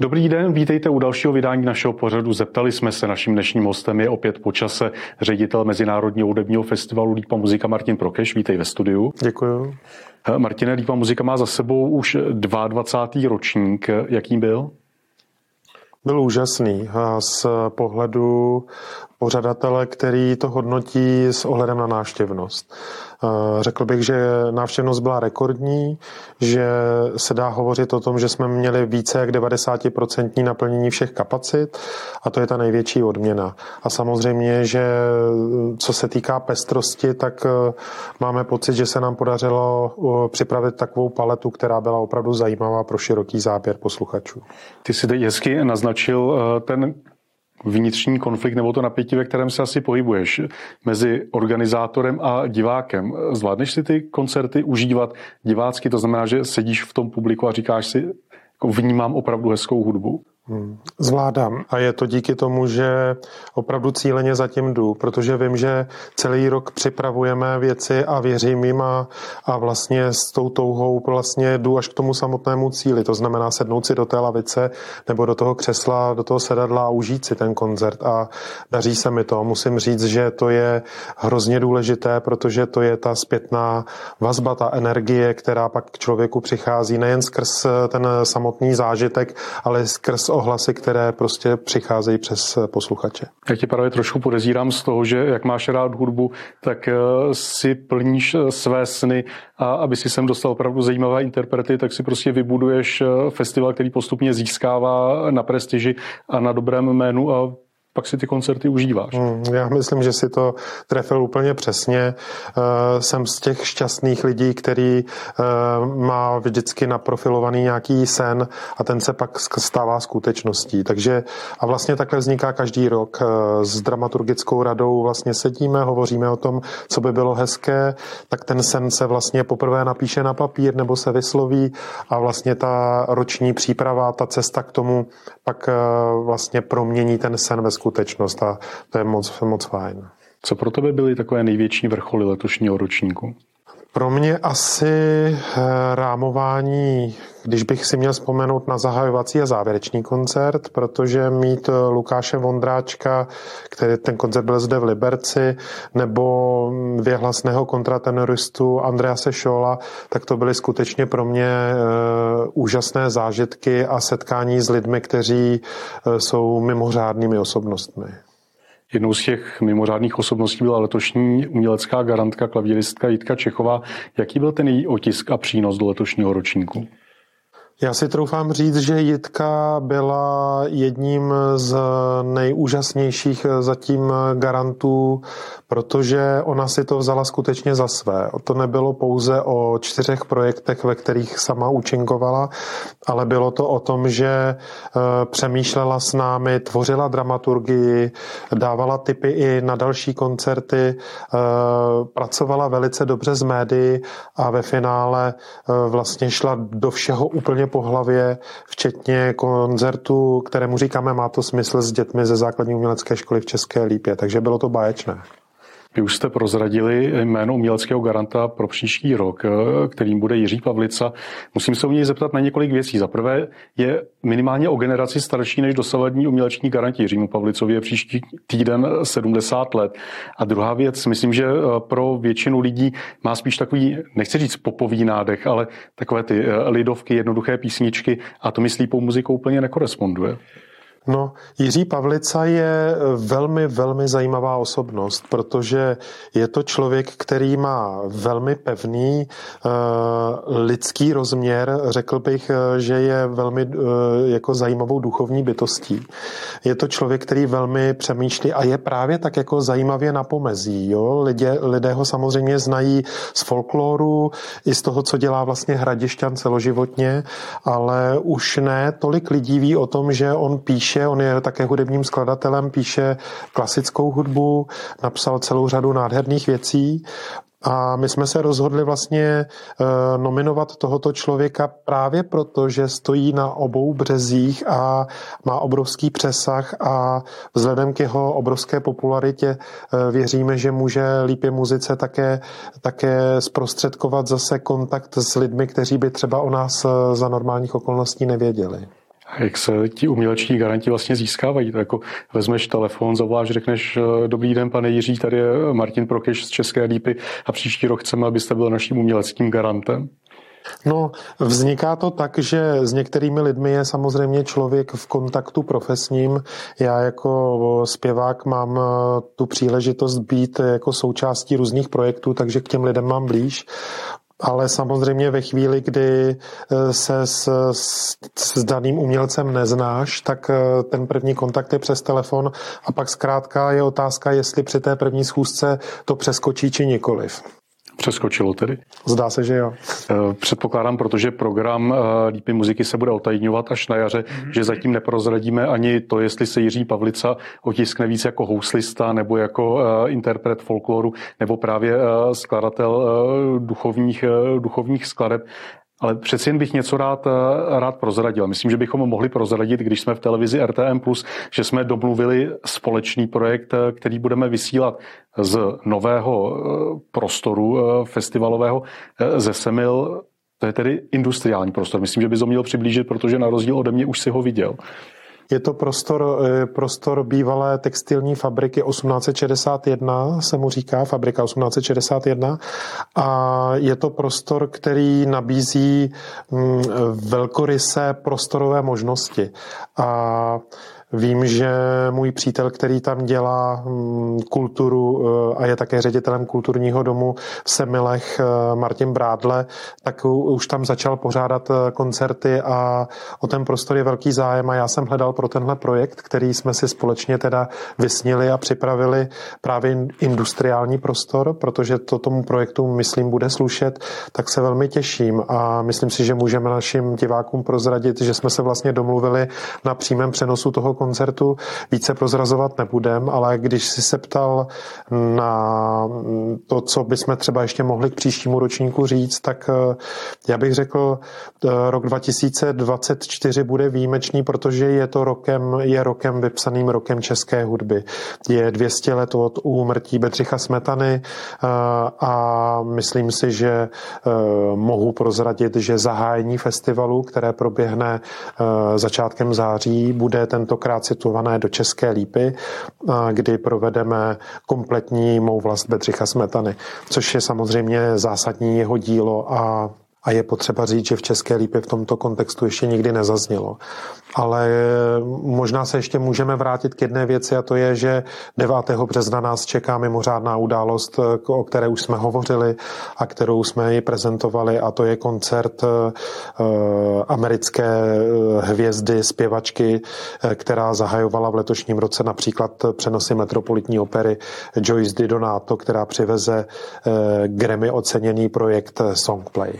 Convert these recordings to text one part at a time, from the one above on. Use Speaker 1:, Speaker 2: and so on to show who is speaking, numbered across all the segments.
Speaker 1: Dobrý den, vítejte u dalšího vydání našeho pořadu. Zeptali jsme se, naším dnešním hostem je opět počase ředitel Mezinárodního hudebního festivalu Lípa muzika Martin Prokeš. Vítej ve studiu.
Speaker 2: Děkuji.
Speaker 1: Martine, Lípa muzika má za sebou už 22. ročník. Jaký byl?
Speaker 2: Byl úžasný z pohledu pořadatele, který to hodnotí s ohledem na návštěvnost. Řekl bych, že návštěvnost byla rekordní, že se dá hovořit o tom, že jsme měli více jak 90% naplnění všech kapacit a to je ta největší odměna. A samozřejmě, že co se týká pestrosti, tak eh, máme pocit, že se nám podařilo připravit takovou paletu, která byla opravdu zajímavá pro široký záběr posluchačů.
Speaker 1: Ty si teď hezky naznačil ten vnitřní konflikt nebo to napětí, ve kterém se asi pohybuješ mezi organizátorem a divákem. Zvládneš si ty koncerty užívat divácky, to znamená, že sedíš v tom publiku a říkáš si, jako vnímám opravdu hezkou hudbu?
Speaker 2: Zvládám a je to díky tomu, že opravdu cíleně zatím jdu, protože vím, že celý rok připravujeme věci a věřím jim a, a vlastně s tou touhou vlastně jdu až k tomu samotnému cíli. To znamená sednout si do té lavice nebo do toho křesla, do toho sedadla a užít si ten koncert a daří se mi to. Musím říct, že to je hrozně důležité, protože to je ta zpětná vazba, ta energie, která pak k člověku přichází nejen skrz ten samotný zážitek, ale skrz ohlasy, které prostě přicházejí přes posluchače.
Speaker 1: Já tě právě trošku podezírám z toho, že jak máš rád hudbu, tak eh, si plníš eh, své sny a aby si sem dostal opravdu zajímavé interprety, tak si prostě vybuduješ eh, festival, který postupně získává na prestiži a na dobrém jménu a pak si ty koncerty užíváš. Hmm,
Speaker 2: já myslím, že si to trefil úplně přesně. Uh, jsem z těch šťastných lidí, který uh, má vždycky naprofilovaný nějaký sen a ten se pak stává skutečností. Takže a vlastně takhle vzniká každý rok. Uh, s dramaturgickou radou vlastně sedíme, hovoříme o tom, co by bylo hezké, tak ten sen se vlastně poprvé napíše na papír nebo se vysloví a vlastně ta roční příprava, ta cesta k tomu pak vlastně promění ten sen ve skutečnost a to je moc, moc fajn.
Speaker 1: Co pro tebe byly takové největší vrcholy letošního ročníku?
Speaker 2: Pro mě asi eh, rámování, když bych si měl vzpomenout na zahajovací a závěrečný koncert, protože mít eh, Lukáše Vondráčka, který ten koncert byl zde v Liberci, nebo věhlasného kontratenoristu Andrease Šola, tak to byly skutečně pro mě eh, úžasné zážitky a setkání s lidmi, kteří jsou mimořádnými osobnostmi.
Speaker 1: Jednou z těch mimořádných osobností byla letošní umělecká garantka klavíristka Jitka Čechová. Jaký byl ten její otisk a přínos do letošního ročníku?
Speaker 2: Já si troufám říct, že Jitka byla jedním z nejúžasnějších zatím garantů, protože ona si to vzala skutečně za své. To nebylo pouze o čtyřech projektech, ve kterých sama účinkovala, ale bylo to o tom, že e, přemýšlela s námi, tvořila dramaturgii, dávala tipy i na další koncerty, e, pracovala velice dobře s médií a ve finále e, vlastně šla do všeho úplně po hlavě, včetně koncertu, kterému říkáme Má to smysl s dětmi ze základní umělecké školy v České Lípě, takže bylo to báječné.
Speaker 1: Vy už jste prozradili jméno uměleckého garanta pro příští rok, kterým bude Jiří Pavlica. Musím se u něj zeptat na několik věcí. Za prvé je minimálně o generaci starší než dosavadní uměleční garanti. Jiřímu Pavlicovi je příští týden 70 let. A druhá věc, myslím, že pro většinu lidí má spíš takový, nechci říct popový nádech, ale takové ty lidovky, jednoduché písničky a to myslí po muzikou úplně nekoresponduje.
Speaker 2: No, Jiří Pavlica je velmi, velmi zajímavá osobnost, protože je to člověk, který má velmi pevný uh, lidský rozměr. Řekl bych, eh, že je velmi uh, jako zajímavou duchovní bytostí. Je to člověk, který velmi přemýšlí a je právě tak jako zajímavě na pomezí. Jo? Lidé, lidé ho samozřejmě znají z folkloru, i z toho, co dělá vlastně Hradišťan celoživotně, ale už ne tolik lidí ví o tom, že on píše píše, on je také hudebním skladatelem, píše klasickou hudbu, napsal celou řadu nádherných věcí a my jsme se rozhodli vlastně eh, nominovat tohoto člověka právě proto, že stojí na obou březích a má obrovský přesah a vzhledem k jeho obrovské popularitě eh, věříme, že může lípě muzice také, také zprostředkovat zase kontakt s lidmi, kteří by třeba o nás eh, za normálních okolností nevěděli.
Speaker 1: Jak se ti uměleční garanti vlastně získávají. To jako vezmeš telefon, zavoláš, řekneš, eh, dobrý den, pane Jiří, tady je Martin Prokeš z České lípy a příští rok chceme, abyste byl naším uměleckým garantem.
Speaker 2: No, vzniká to tak, že s některými lidmi je samozřejmě člověk v kontaktu profesním. Já jako zpěvák mám eh, tu příležitost být jako součástí různých projektů, takže k těm lidem mám blíž ale samozřejmě ve chvíli, kdy eh, se s, s, s daným umělcem neznáš, tak eh, ten první kontakt je přes telefon a pak zkrátka je otázka, jestli při té první schůzce to přeskočí či nikoliv.
Speaker 1: Přeskočilo tedy?
Speaker 2: Zdá se, že jo.
Speaker 1: Eh, předpokládám, protože program Lípy muziky se bude otajňovat až na jaře, mm-hmm. že zatím neprozradíme ani to, jestli se Jiří Pavlica otiskne víc jako houslista nebo jako interpret folkloru nebo právě skladatel duchovních, duchovních skladeb. Ale přeci jen bych něco rád, rád prozradil. Myslím, že bychom mohli prozradit, když jsme v televizi RTM+, že jsme domluvili společný projekt, který budeme vysílat z nového eh, prostoru eh, festivalového eh, ze Semil. To je tedy industriální prostor. Myslím, že by to měl přiblížit, protože na rozdíl ode mě už si ho viděl.
Speaker 2: Je to prostor, eh, prostor bývalé textilní fabriky 1861, se mu říká, fabrika 1861. A je to prostor, který nabízí mm, velkorysé prostorové možnosti. A Vím, že můj přítel, který tam dělá mm, kulturu eh, a je také ředitelem kulturního domu v Semilech, eh, Martin Brádle, tak už tam začal pořádat eh, koncerty a o ten prostor je velký zájem a já jsem hledal pro tenhle projekt, který jsme si společně teda vysnili a připravili právě industriální prostor, protože to tomu projektu, myslím, bude slušet, tak se velmi těším a myslím si, že můžeme našim divákům prozradit, že jsme se vlastně domluvili na přímém přenosu toho koncertu více prozrazovat nebudem, ale když si se ptal na to, co bychom třeba ještě mohli k příštímu ročníku říct, tak eh, já bych řekl, eh, rok 2024 bude výjimečný, protože je to rokem, je rokem vypsaným rokem české hudby. Je 200 let od úmrtí Bedřicha Smetany eh, a myslím si, že mohu prozradit, že zahájení festivalu, které proběhne začátkem září, bude tentokrát tentokrát situované do České lípy, kdy provedeme kompletní mou vlast Bedřicha Smetany, což je samozřejmě zásadní jeho dílo a a je potřeba říct, že v České lípě v tomto kontextu ještě nikdy nezaznělo. Ale možná se ještě můžeme vrátit k jedné věci a to je, že 9. března nás čeká mimořádná událost, o které už jsme hovořili a kterou jsme ji prezentovali a to je koncert eh, americké eh, hvězdy, zpěvačky, eh, která zahajovala v letošním roce například přenosy Metropolitní opery Joyce Didonato, která přiveze Grammy oceněný projekt Songplay.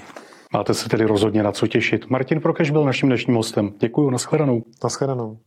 Speaker 1: Máte se tedy rozhodně na co těšit. Martin Prokeš byl naším dnešním hostem. Děkuji, nashledanou.
Speaker 2: Nashledanou.